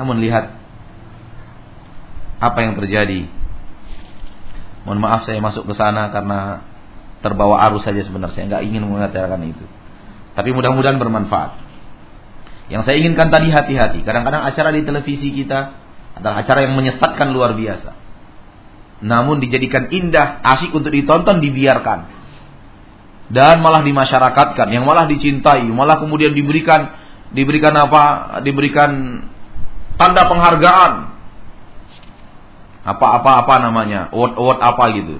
Namun lihat apa yang terjadi. Mohon maaf saya masuk ke sana karena terbawa arus saja sebenarnya. Saya nggak ingin mengatakan itu. Tapi mudah-mudahan bermanfaat. Yang saya inginkan tadi hati-hati. Kadang-kadang acara di televisi kita adalah acara yang menyesatkan luar biasa. Namun dijadikan indah, asik untuk ditonton, dibiarkan. Dan malah dimasyarakatkan, yang malah dicintai, malah kemudian diberikan diberikan apa? Diberikan tanda penghargaan. Apa-apa-apa namanya, award-award apa gitu.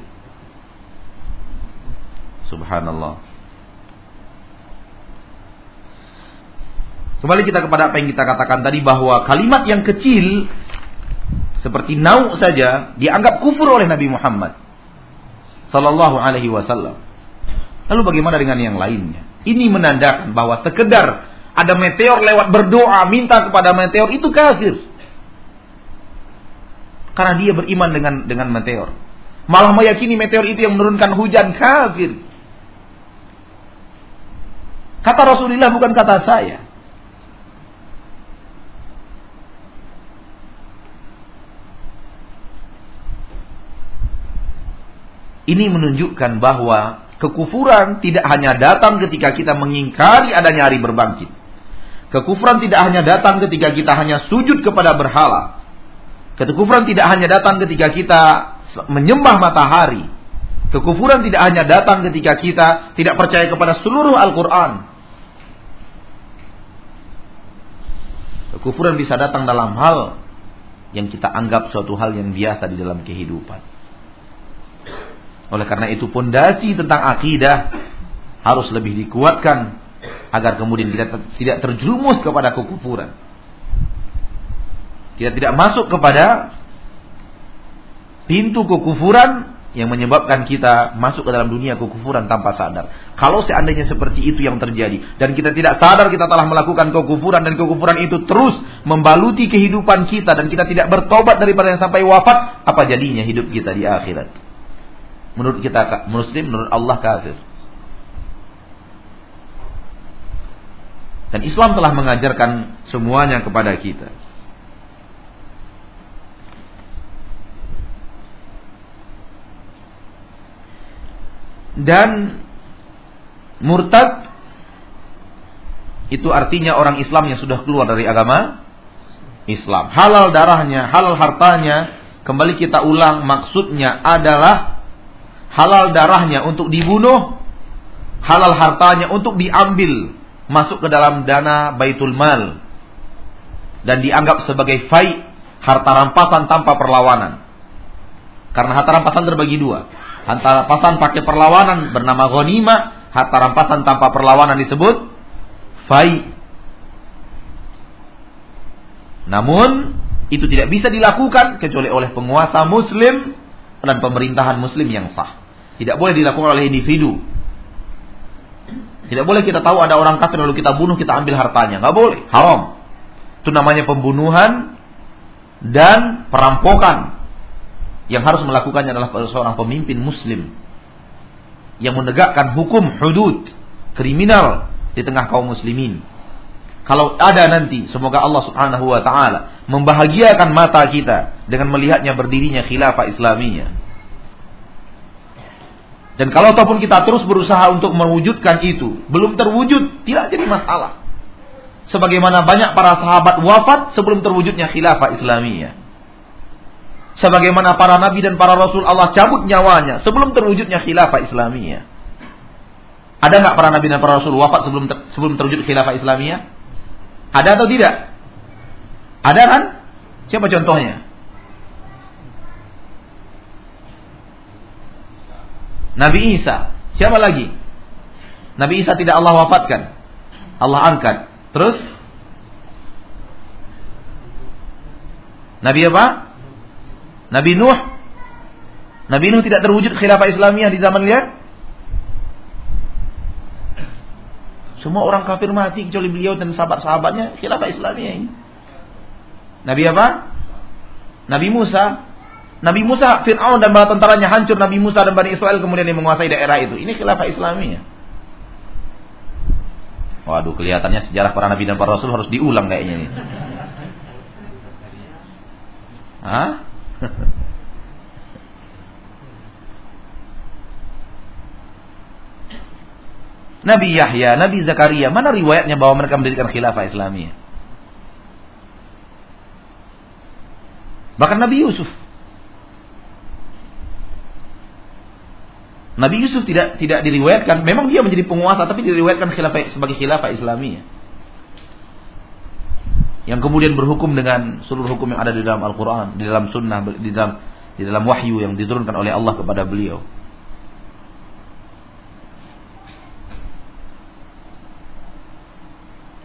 Subhanallah. Kembali kita kepada apa yang kita katakan tadi bahwa kalimat yang kecil seperti nau saja dianggap kufur oleh Nabi Muhammad sallallahu alaihi wasallam. Lalu bagaimana dengan yang lainnya? Ini menandakan bahwa sekedar ada meteor lewat berdoa minta kepada meteor itu kafir. Karena dia beriman dengan dengan meteor. Malah meyakini meteor itu yang menurunkan hujan kafir. Kata Rasulullah bukan kata saya. Ini menunjukkan bahwa kekufuran tidak hanya datang ketika kita mengingkari adanya hari berbangkit. Kekufuran tidak hanya datang ketika kita hanya sujud kepada berhala. Kekufuran tidak hanya datang ketika kita menyembah matahari. Kekufuran tidak hanya datang ketika kita tidak percaya kepada seluruh Al-Quran. Kekufuran bisa datang dalam hal yang kita anggap suatu hal yang biasa di dalam kehidupan. Oleh karena itu pondasi tentang akidah harus lebih dikuatkan agar kemudian kita tidak terjerumus kepada kekufuran. Kita tidak masuk kepada pintu kekufuran yang menyebabkan kita masuk ke dalam dunia kekufuran tanpa sadar. Kalau seandainya seperti itu yang terjadi dan kita tidak sadar kita telah melakukan kekufuran dan kekufuran itu terus membaluti kehidupan kita dan kita tidak bertobat daripada yang sampai wafat, apa jadinya hidup kita di akhirat? Menurut kita muslim, menurut Allah kafir. Dan Islam telah mengajarkan semuanya kepada kita. Dan murtad itu artinya orang Islam yang sudah keluar dari agama Islam. Halal darahnya, halal hartanya, kembali kita ulang maksudnya adalah halal darahnya untuk dibunuh, halal hartanya untuk diambil masuk ke dalam dana baitul mal dan dianggap sebagai fai harta rampasan tanpa perlawanan. Karena harta rampasan terbagi dua. Harta rampasan pakai perlawanan bernama ghanimah, harta rampasan tanpa perlawanan disebut fai. Namun itu tidak bisa dilakukan kecuali oleh penguasa muslim dan pemerintahan muslim yang sah. Tidak boleh dilakukan oleh individu tidak boleh kita tahu ada orang kafir lalu kita bunuh, kita ambil hartanya. Nggak boleh. Haram. Itu namanya pembunuhan dan perampokan. Yang harus melakukannya adalah seorang pemimpin muslim. yang menegakkan hukum hudud kriminal di tengah kaum muslimin. Kalau ada nanti, semoga Allah Subhanahu wa taala membahagiakan mata kita dengan melihatnya berdirinya khilafah Islamiyah. Dan kalau ataupun kita terus berusaha untuk mewujudkan itu, belum terwujud, tidak jadi masalah. Sebagaimana banyak para sahabat wafat sebelum terwujudnya khilafah Islamiyah. Sebagaimana para nabi dan para rasul Allah cabut nyawanya sebelum terwujudnya khilafah Islamiyah. Ada nggak para nabi dan para rasul wafat sebelum ter, sebelum terwujud khilafah Islamiyah? Ada atau tidak? Ada kan? Siapa contohnya? Nabi Isa. Siapa lagi? Nabi Isa tidak Allah wafatkan. Allah angkat. Terus? Nabi apa? Nabi Nuh. Nabi Nuh tidak terwujud khilafah Islamiyah di zaman dia? Semua orang kafir mati kecuali beliau dan sahabat-sahabatnya khilafah Islamiyah ini. Nabi apa? Nabi Musa. Nabi Musa, Fir'aun dan bala tentaranya hancur. Nabi Musa dan Bani Israel kemudian yang menguasai daerah itu. Ini khilafah Islamiyah. Waduh, kelihatannya sejarah para nabi dan para rasul harus diulang kayaknya ini. Hah? Nabi Yahya, Nabi Zakaria, mana riwayatnya bahwa mereka mendirikan khilafah Islamiyah? Bahkan Nabi Yusuf. Nabi Yusuf tidak tidak diriwayatkan, memang dia menjadi penguasa tapi diriwayatkan khilafah sebagai khilafah Islamiyah. Yang kemudian berhukum dengan seluruh hukum yang ada di dalam Al-Qur'an, di dalam sunnah, di dalam di dalam wahyu yang diturunkan oleh Allah kepada beliau.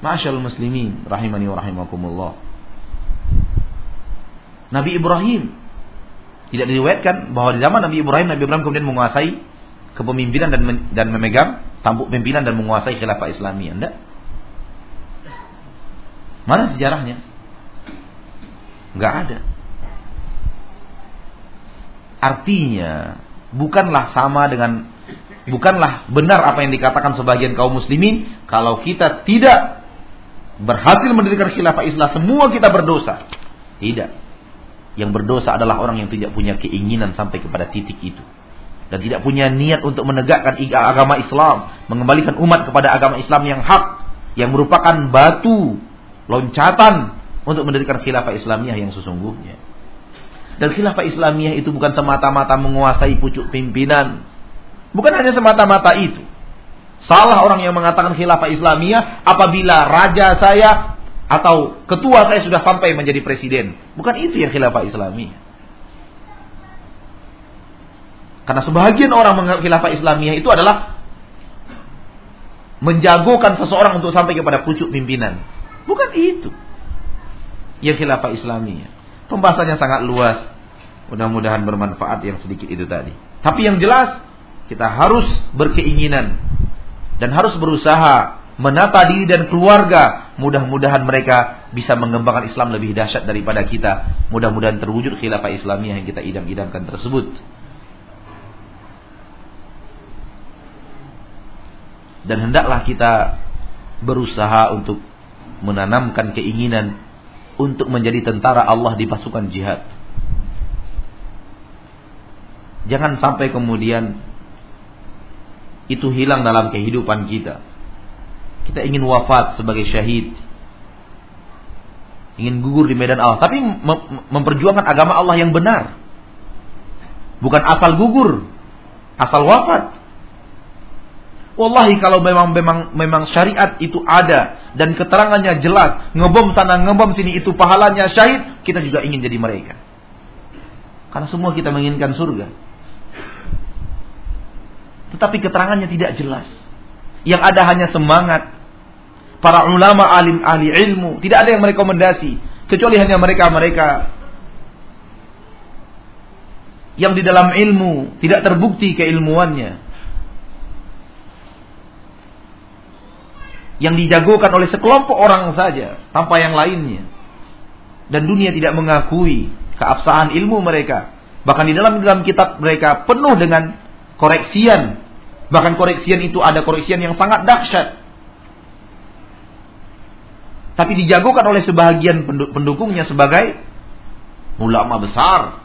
Masyal muslimin rahimani wa rahimakumullah. Nabi Ibrahim tidak diriwayatkan bahwa di zaman Nabi Ibrahim Nabi Ibrahim kemudian menguasai kepemimpinan dan dan memegang tampuk pimpinan dan menguasai khilafah Islamiyah. Enggak? Mana sejarahnya? Enggak ada. Artinya bukanlah sama dengan bukanlah benar apa yang dikatakan sebagian kaum muslimin kalau kita tidak berhasil mendirikan khilafah Islam, semua kita berdosa. Tidak. Yang berdosa adalah orang yang tidak punya keinginan sampai kepada titik itu. Dan tidak punya niat untuk menegakkan agama Islam. Mengembalikan umat kepada agama Islam yang hak. Yang merupakan batu loncatan untuk mendirikan khilafah Islamiyah yang sesungguhnya. Dan khilafah Islamiyah itu bukan semata-mata menguasai pucuk pimpinan. Bukan hanya semata-mata itu. Salah orang yang mengatakan khilafah Islamiyah apabila raja saya atau ketua saya sudah sampai menjadi presiden. Bukan itu yang khilafah Islamiyah. Karena sebagian orang menganggap khilafah Islamiyah itu adalah menjagokan seseorang untuk sampai kepada pucuk pimpinan. Bukan itu. Yang khilafah Islamiyah. Pembahasannya sangat luas. Mudah-mudahan bermanfaat yang sedikit itu tadi. Tapi yang jelas kita harus berkeinginan dan harus berusaha menata diri dan keluarga. Mudah-mudahan mereka bisa mengembangkan Islam lebih dahsyat daripada kita. Mudah-mudahan terwujud khilafah Islamiyah yang kita idam-idamkan tersebut. Dan hendaklah kita berusaha untuk menanamkan keinginan untuk menjadi tentara Allah di pasukan jihad. Jangan sampai kemudian itu hilang dalam kehidupan kita. Kita ingin wafat sebagai syahid. Ingin gugur di medan Allah. Tapi memperjuangkan agama Allah yang benar. Bukan asal gugur. Asal wafat. Wallahi kalau memang memang memang syariat itu ada dan keterangannya jelas, ngebom sana ngebom sini itu pahalanya syahid, kita juga ingin jadi mereka. Karena semua kita menginginkan surga. Tetapi keterangannya tidak jelas. Yang ada hanya semangat. Para ulama alim ahli ilmu. Tidak ada yang merekomendasi. Kecuali hanya mereka-mereka. Yang di dalam ilmu tidak terbukti keilmuannya. Yang dijagokan oleh sekelompok orang saja. Tanpa yang lainnya. Dan dunia tidak mengakui keabsahan ilmu mereka. Bahkan di dalam dalam kitab mereka penuh dengan koreksian Bahkan koreksian itu ada koreksian yang sangat dahsyat. Tapi dijagokan oleh sebahagian pendukungnya sebagai ulama besar.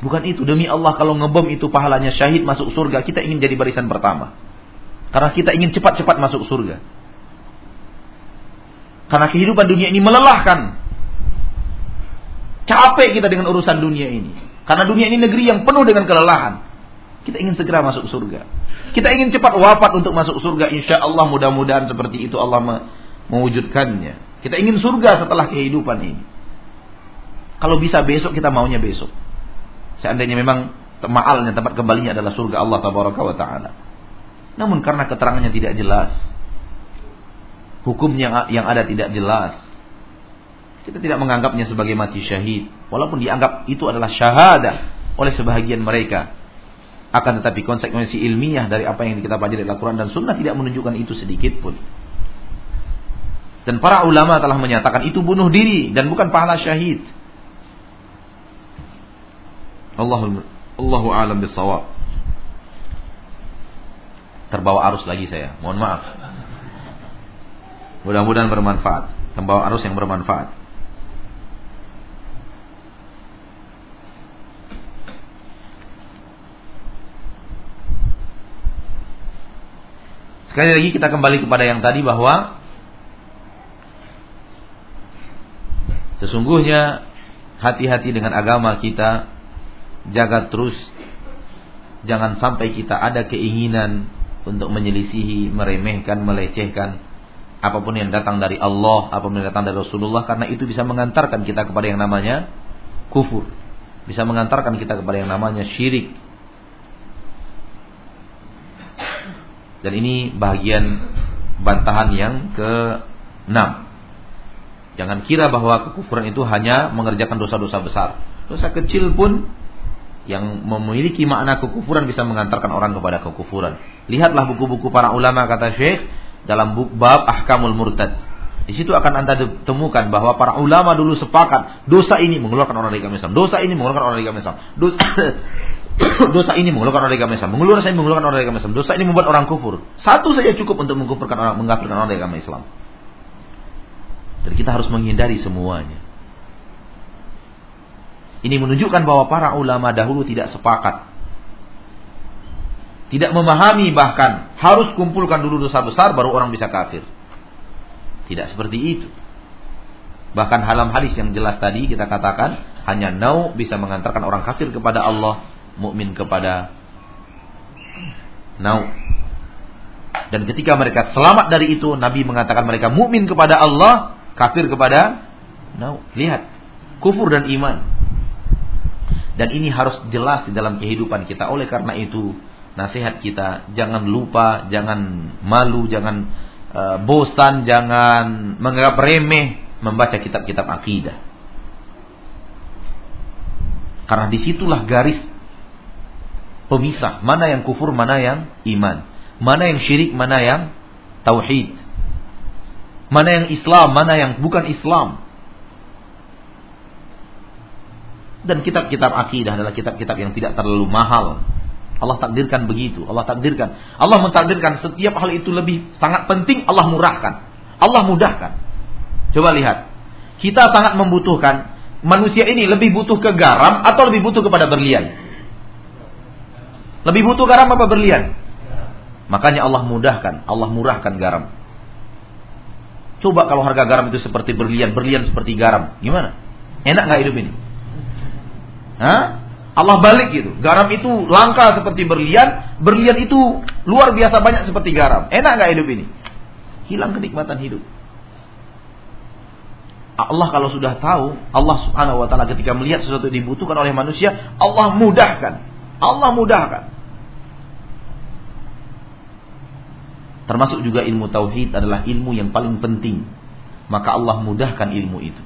Bukan itu demi Allah kalau ngebom itu pahalanya syahid masuk surga, kita ingin jadi barisan pertama. Karena kita ingin cepat-cepat masuk surga. Karena kehidupan dunia ini melelahkan. Capek kita dengan urusan dunia ini. Karena dunia ini negeri yang penuh dengan kelelahan. Kita ingin segera masuk surga. Kita ingin cepat wafat untuk masuk surga. Insya Allah mudah-mudahan seperti itu Allah mewujudkannya. Kita ingin surga setelah kehidupan ini. Kalau bisa besok kita maunya besok. Seandainya memang maalnya tempat kembalinya adalah surga Allah tabaraka wa taala. Namun karena keterangannya tidak jelas, hukumnya yang ada tidak jelas, kita tidak menganggapnya sebagai mati syahid, walaupun dianggap itu adalah syahadah oleh sebahagian mereka. Akan tetapi konsekuensi ilmiah dari apa yang kita pelajari dalam Al-Quran dan Sunnah tidak menunjukkan itu sedikit pun. Dan para ulama telah menyatakan itu bunuh diri dan bukan pahala syahid. Allahu Allahu alam bisawab. Terbawa arus lagi saya. Mohon maaf. Mudah-mudahan bermanfaat. Terbawa arus yang bermanfaat. Sekali lagi kita kembali kepada yang tadi bahwa sesungguhnya hati-hati dengan agama kita jaga terus jangan sampai kita ada keinginan untuk menyelisihi, meremehkan, melecehkan apa pun yang datang dari Allah, apa pun yang datang dari Rasulullah karena itu bisa mengantarkan kita kepada yang namanya kufur. Bisa mengantarkan kita kepada yang namanya syirik. Dan ini bagian bantahan yang ke-6. Jangan kira bahwa kekufuran itu hanya mengerjakan dosa-dosa besar. Dosa kecil pun yang memiliki makna kekufuran bisa mengantarkan orang kepada kekufuran. Lihatlah buku-buku para ulama kata Syekh dalam bab Ahkamul Murtad. Di situ akan Anda temukan bahwa para ulama dulu sepakat dosa ini mengeluarkan orang dari agama Islam, dosa ini mengeluarkan orang dari agama Islam. Dosa, dosa ini mengeluarkan orang dari agama Islam, mengeluarkan saya mengeluarkan orang dari agama Islam. Dosa ini membuat orang kufur. Satu saja cukup untuk mengkufurkan orang, mengkafirkan orang dari agama Islam. Dan kita harus menghindari semuanya. Ini menunjukkan bahwa para ulama dahulu tidak sepakat. Tidak memahami bahkan harus kumpulkan dulu dosa besar baru orang bisa kafir. Tidak seperti itu. Bahkan dalam hadis yang jelas tadi kita katakan hanya nau bisa mengantarkan orang kafir kepada Allah, mukmin kepada nau. Dan ketika mereka selamat dari itu, Nabi mengatakan mereka mukmin kepada Allah, kafir kepada nau. Lihat, kufur dan iman. Dan ini harus jelas di dalam kehidupan kita. Oleh karena itu, nasihat kita jangan lupa, jangan malu, jangan uh, bosan, jangan menganggap remeh membaca kitab-kitab akidah. Karena di situlah garis pemisah mana yang kufur, mana yang iman, mana yang syirik, mana yang tauhid, mana yang Islam, mana yang bukan Islam. Dan kitab-kitab akidah adalah kitab-kitab yang tidak terlalu mahal. Allah takdirkan begitu. Allah takdirkan. Allah mentakdirkan setiap hal itu lebih sangat penting. Allah murahkan. Allah mudahkan. Coba lihat. Kita sangat membutuhkan. Manusia ini lebih butuh ke garam atau lebih butuh kepada berlian? Lebih butuh garam apa berlian? Makanya Allah mudahkan. Allah murahkan garam. Coba kalau harga garam itu seperti berlian. Berlian seperti garam. Gimana? Enak gak hidup ini? Hah? Allah balik gitu. Garam itu langka seperti berlian, berlian itu luar biasa banyak seperti garam. Enak nggak hidup ini? Hilang kenikmatan hidup. Allah kalau sudah tahu, Allah Subhanahu wa taala ketika melihat sesuatu dibutuhkan oleh manusia, Allah mudahkan. Allah mudahkan. Termasuk juga ilmu tauhid adalah ilmu yang paling penting. Maka Allah mudahkan ilmu itu.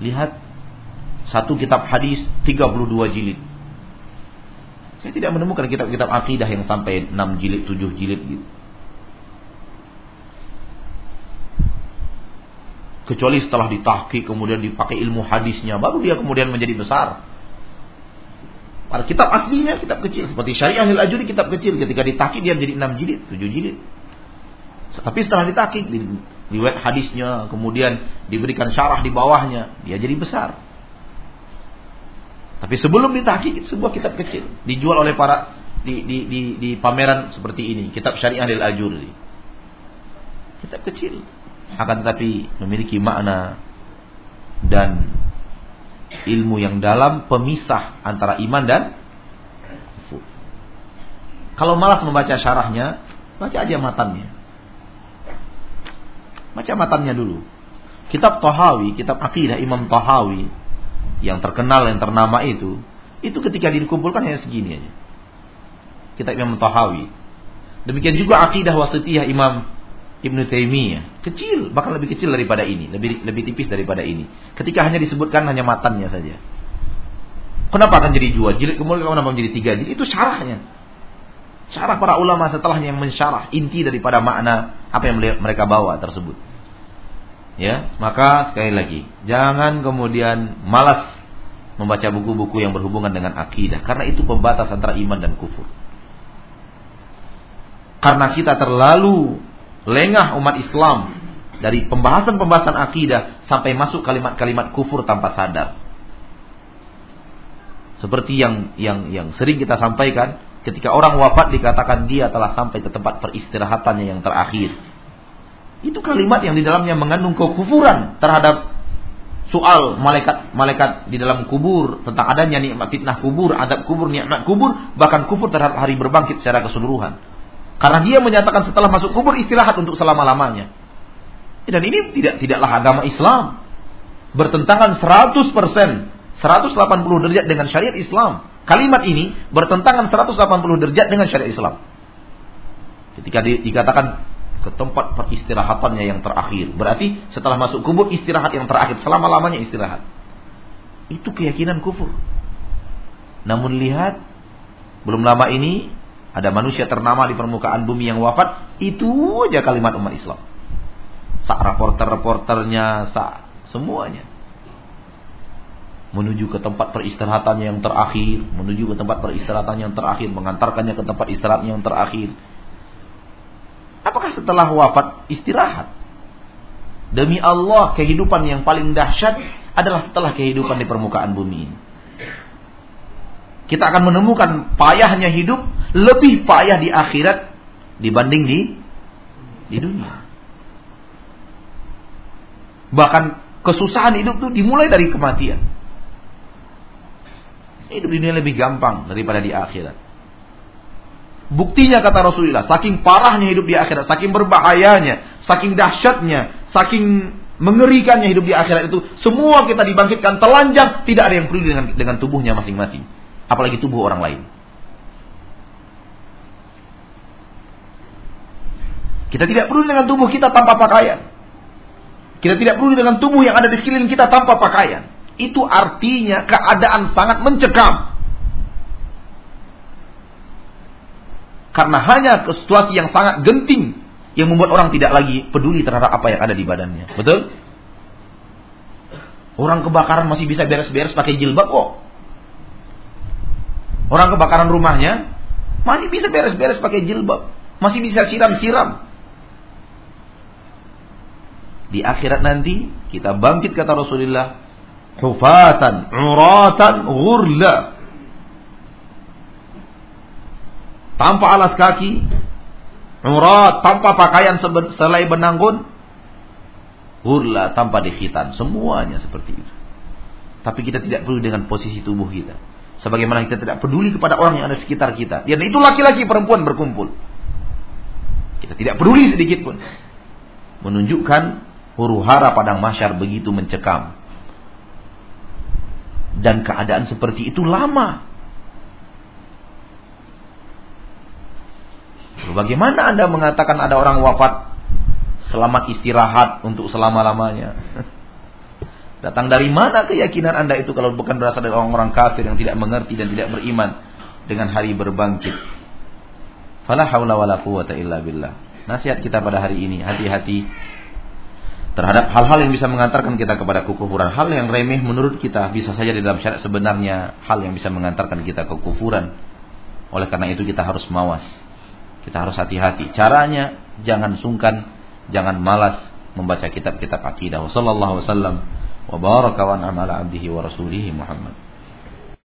Lihat satu kitab hadis 32 jilid. Saya tidak menemukan kitab-kitab akidah yang sampai 6 jilid, 7 jilid gitu. Kecuali setelah ditahki kemudian dipakai ilmu hadisnya baru dia kemudian menjadi besar. Kitab aslinya kitab kecil seperti Syariah al-Ajuri kitab kecil ketika ditakik dia menjadi 6 jilid, 7 jilid. Tapi setelah ditakik di riwayat hadisnya kemudian diberikan syarah di bawahnya, dia jadi besar. Tapi sebelum ditakik sebuah kitab kecil dijual oleh para di di di, di pameran seperti ini, kitab Syariah al-Ajuri. Kitab kecil akan tetapi memiliki makna dan ilmu yang dalam pemisah antara iman dan kufur. Kalau malas membaca syarahnya, baca aja matannya. Baca matannya dulu. Kitab Tahawi, kitab akidah Imam Tahawi yang terkenal yang ternama itu, itu ketika dikumpulkan hanya segini aja. Kitab Imam Tahawi. Demikian juga akidah wasitiyah Imam Ibnu Taimiyah. Kecil bahkan lebih kecil daripada ini. Lebih lebih tipis daripada ini. Ketika hanya disebutkan hanya matannya saja. Kenapa akan jadi dua? Jilid kemudian kenapa menjadi tiga jilid? Itu syarahnya. Syarah para ulama setelahnya yang mensyarah inti daripada makna apa yang mereka bawa tersebut ya maka sekali lagi jangan kemudian malas membaca buku-buku yang berhubungan dengan akidah karena itu pembatas antara iman dan kufur karena kita terlalu lengah umat Islam dari pembahasan-pembahasan akidah sampai masuk kalimat-kalimat kufur tanpa sadar. Seperti yang yang yang sering kita sampaikan, ketika orang wafat dikatakan dia telah sampai ke tempat peristirahatannya yang terakhir. Itu kalimat yang di dalamnya mengandung kekufuran terhadap soal malaikat malaikat di dalam kubur tentang adanya nikmat fitnah kubur, adab kubur, nikmat kubur, bahkan kufur terhadap hari berbangkit secara keseluruhan. Karena dia menyatakan setelah masuk kubur istirahat untuk selama-lamanya. Dan ini tidak tidaklah agama Islam. Bertentangan 100%, 180 derajat dengan syariat Islam. Kalimat ini bertentangan 180 derajat dengan syariat Islam. Ketika di, dikatakan ke tempat peristirahatannya yang terakhir. Berarti setelah masuk kubur istirahat yang terakhir. Selama-lamanya istirahat. Itu keyakinan kufur. Namun lihat, belum lama ini ada manusia ternama di permukaan bumi yang wafat, itu aja kalimat umat Islam. Sak reporter-reporternya, sak semuanya. Menuju ke tempat peristirahatan yang terakhir, menuju ke tempat peristirahatan yang terakhir, mengantarkannya ke tempat istirahat yang terakhir. Apakah setelah wafat istirahat? Demi Allah, kehidupan yang paling dahsyat adalah setelah kehidupan di permukaan bumi ini kita akan menemukan payahnya hidup lebih payah di akhirat dibanding di di dunia. Bahkan kesusahan hidup itu dimulai dari kematian. Hidup di dunia lebih gampang daripada di akhirat. Buktinya kata Rasulullah, saking parahnya hidup di akhirat, saking berbahayanya, saking dahsyatnya, saking mengerikannya hidup di akhirat itu, semua kita dibangkitkan telanjang, tidak ada yang peduli dengan dengan tubuhnya masing-masing apalagi tubuh orang lain. Kita tidak perlu dengan tubuh kita tanpa pakaian. Kita tidak perlu dengan tubuh yang ada di sekeliling kita tanpa pakaian. Itu artinya keadaan sangat mencekam. Karena hanya situasi yang sangat genting yang membuat orang tidak lagi peduli terhadap apa yang ada di badannya. Betul? Orang kebakaran masih bisa beres-beres pakai jilbab kok. Orang kebakaran rumahnya masih bisa beres-beres pakai jilbab, masih bisa siram-siram. Di akhirat nanti kita bangkit kata Rasulullah, hufatan, uratan, ghurla. Tanpa alas kaki, urat, tanpa pakaian selai benanggun, hurla tanpa dikhitan, semuanya seperti itu. Tapi kita tidak perlu dengan posisi tubuh kita. Sebagaimana kita tidak peduli kepada orang yang ada sekitar kita. Dan itu laki-laki perempuan berkumpul. Kita tidak peduli sedikit pun. Menunjukkan huru hara padang masyar begitu mencekam. Dan keadaan seperti itu lama. Bagaimana Anda mengatakan ada orang wafat selamat istirahat untuk selama-lamanya? Datang dari mana keyakinan Anda itu kalau bukan berasal dari orang-orang kafir yang tidak mengerti dan tidak beriman dengan hari berbangkit? Fala haula wala quwata illa billah. Nasihat kita pada hari ini, hati-hati terhadap hal-hal yang bisa mengantarkan kita kepada kekufuran. Hal yang remeh menurut kita bisa saja di dalam syariat sebenarnya hal yang bisa mengantarkan kita ke kekufuran. Oleh karena itu kita harus mawas. Kita harus hati-hati. Caranya jangan sungkan, jangan malas membaca kitab-kitab akidah. Wassallallahu wasallam wa abdihi wa rasulihi Muhammad.